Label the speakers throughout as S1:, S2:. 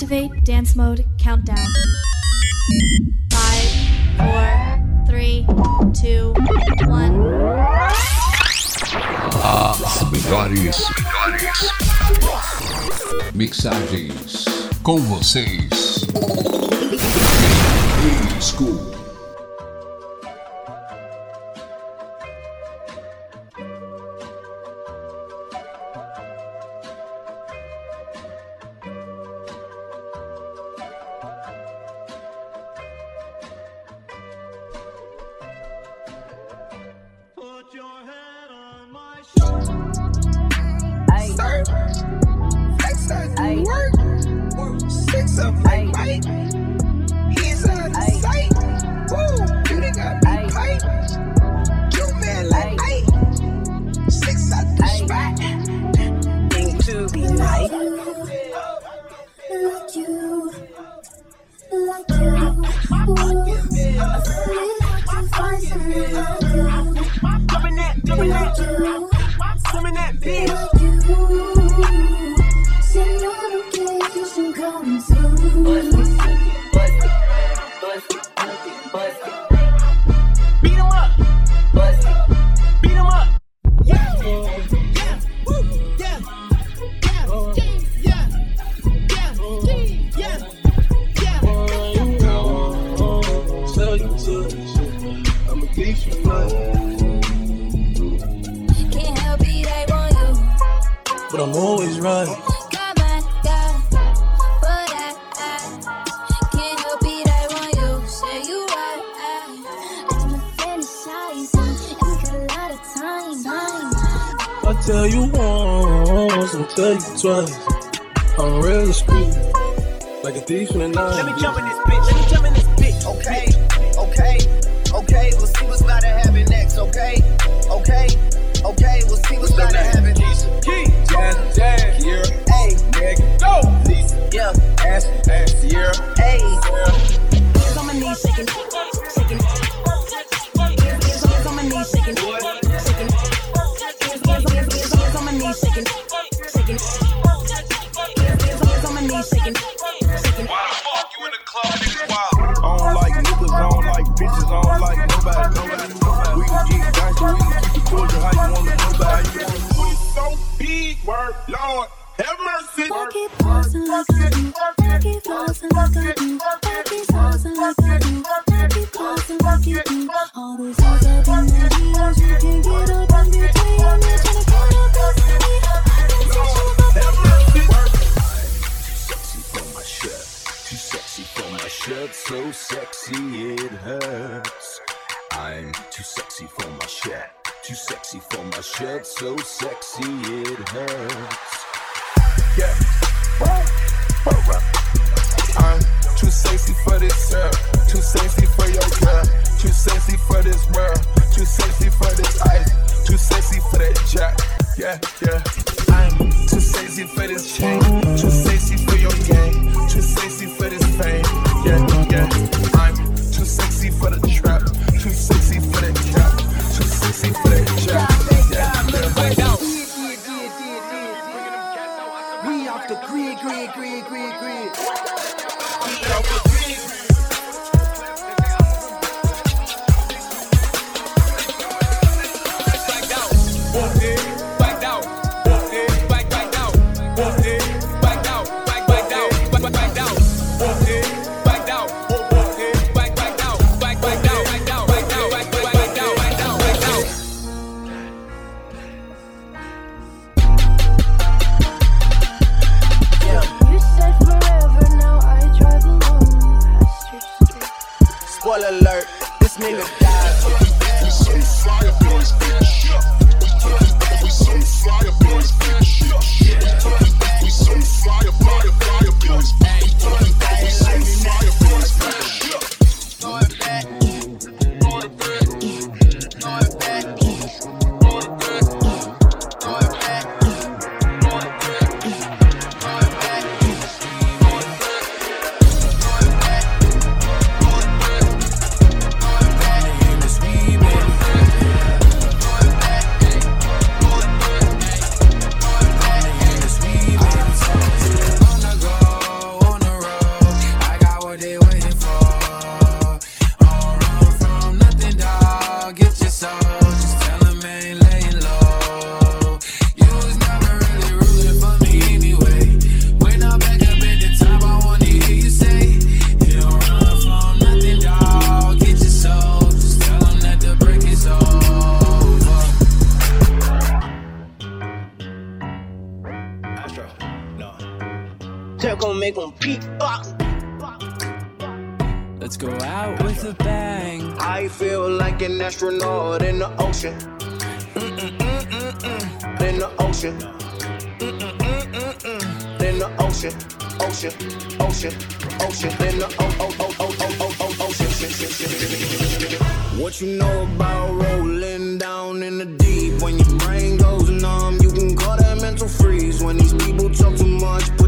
S1: Activate dance mode countdown. Five, four, three, two, one.
S2: As melhores,
S3: melhores mixagens
S2: com
S3: vocês. School.
S4: something, right?
S5: coming
S6: on. Let me
S7: jump in this bitch. Let me jump in this bitch. Okay, okay, okay. We'll see what's about to happen next. Okay, okay, okay. We'll see what's about to happen. Key, Keisha,
S8: Jazz, Jazz, yeah.
S7: Hey,
S8: nigga,
S7: go, Lisa, yeah. Ass, ass,
S8: yeah.
S7: Hey, girl.
S9: I'm a knee shaking, shaking. I'm a knee shaking, shaking. I'm a knee shaking.
S8: Lord, have mercy. I
S10: keep pausing like I do. I keep pausing like I do. I keep pausing like I do. I keep pausing like you do. All these things I've been years, you can get up and be playing. I'm not trying to get up and
S8: set me
S3: up. Too sexy for my shirt, so sexy it hurts. I'm too sexy for my shirt too sexy for my shirt, so sexy it hurts.
S11: Yeah, I'm too sexy for this girl, too sexy for your girl, too sexy for this world, too sexy for this ice, too sexy for that jack. Yeah, yeah.
S7: gon' make them peep up.
S3: Let's go out with a bang.
S12: I feel like an astronaut in the ocean. In the ocean. In the ocean. Ocean. Ocean. Ocean. In the ocean. What you know about rolling down in the deep? When your brain goes numb, you can call that mental freeze. When these people talk too much, put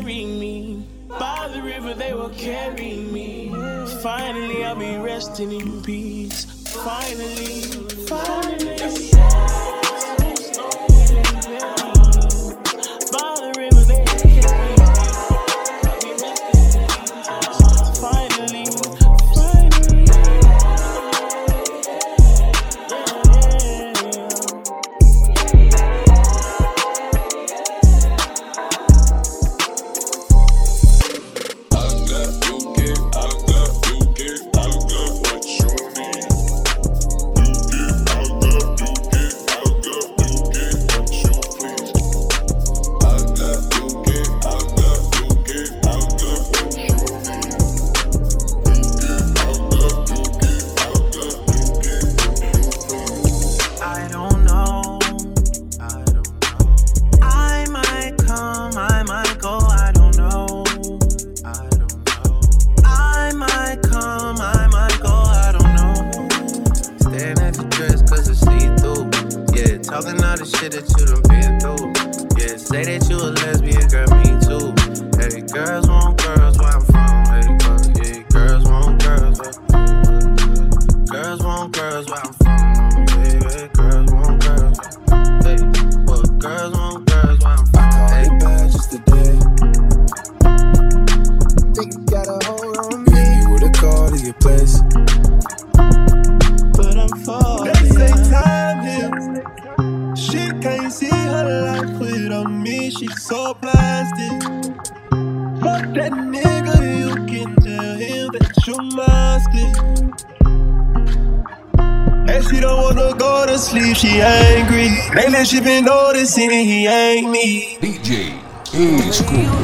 S6: bury me. By the river, they will carry me. Finally, I'll be resting in peace. Finally, finally.
S13: girls where I'm
S5: unless you been noticing he ain't me.
S3: DJ E-Skool.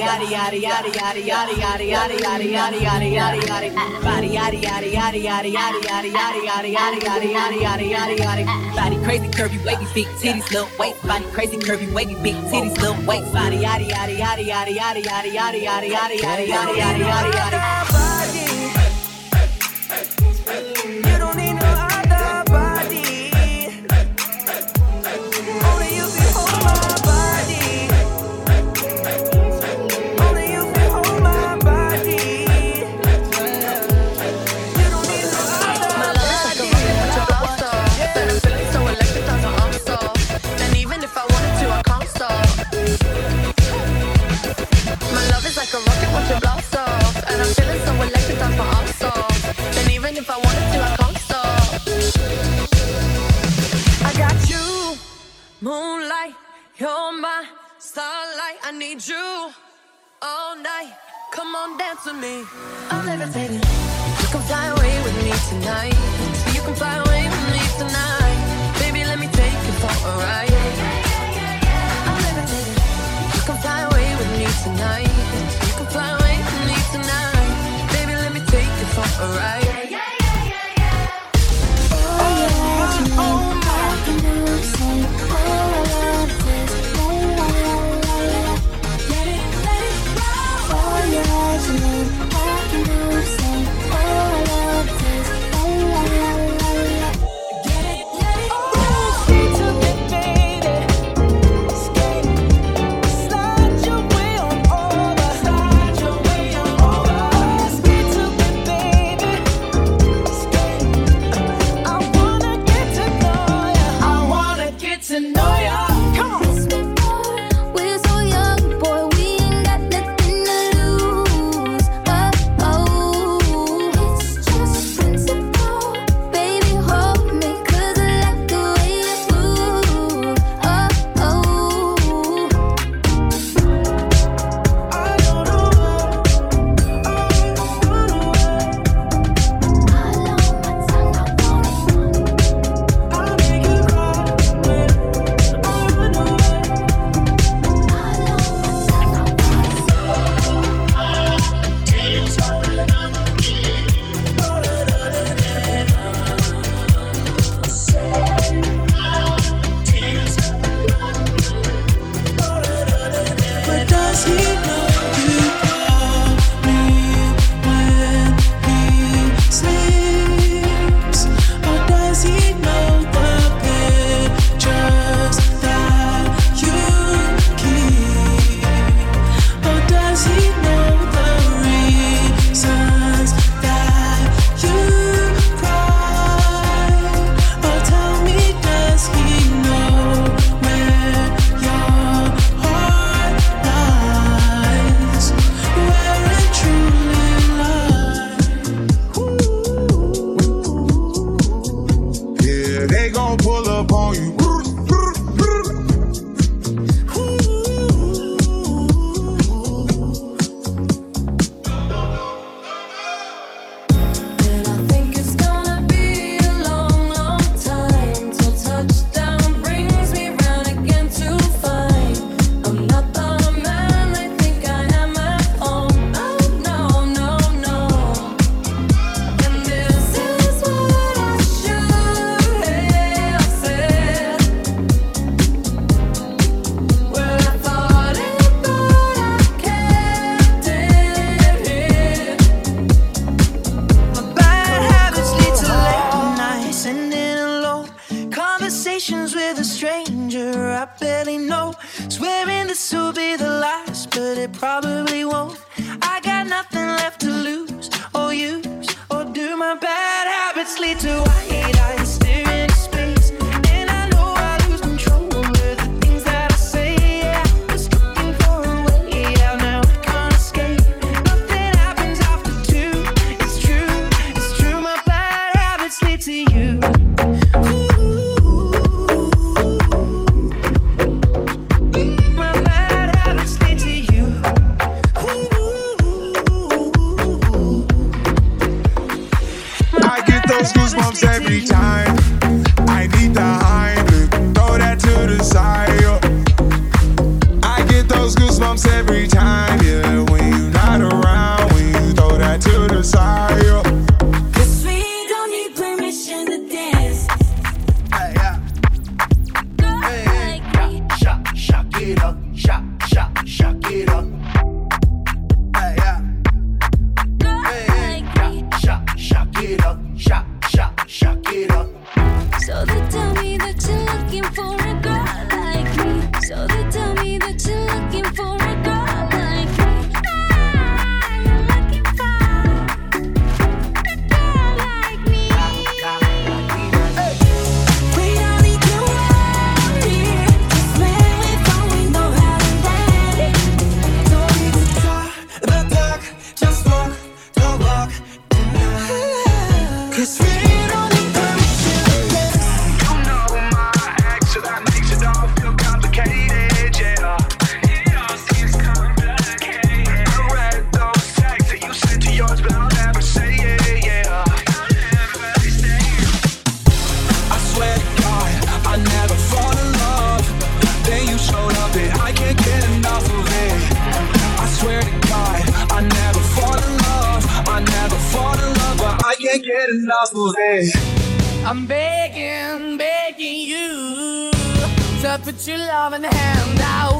S14: yadi yadi yadi yadi yadi yadi yadi yadi yadi yadi yadi yadi body yadi yadi yadi yadi yadi yadi yadi yadi yadi yadi yadi yadi yadi yadi body crazy curvy wavy feet titties little waist body crazy curvy wavy feet titties little waist body yadi yadi yadi yadi yadi yadi yadi yadi yadi yadi yadi yadi yadi
S9: yadi I need you all night. Come on, dance with me. I'm levitating. You can fly away with me tonight. You can fly away with me tonight. Baby, let me take you for a ride. I'm levitating. You can fly away with me tonight.
S11: all you
S9: conversations with a stranger I barely know. Swearing this will be the last, but it probably won't.
S15: every time.
S9: I'm begging, begging you to put your loving hand out.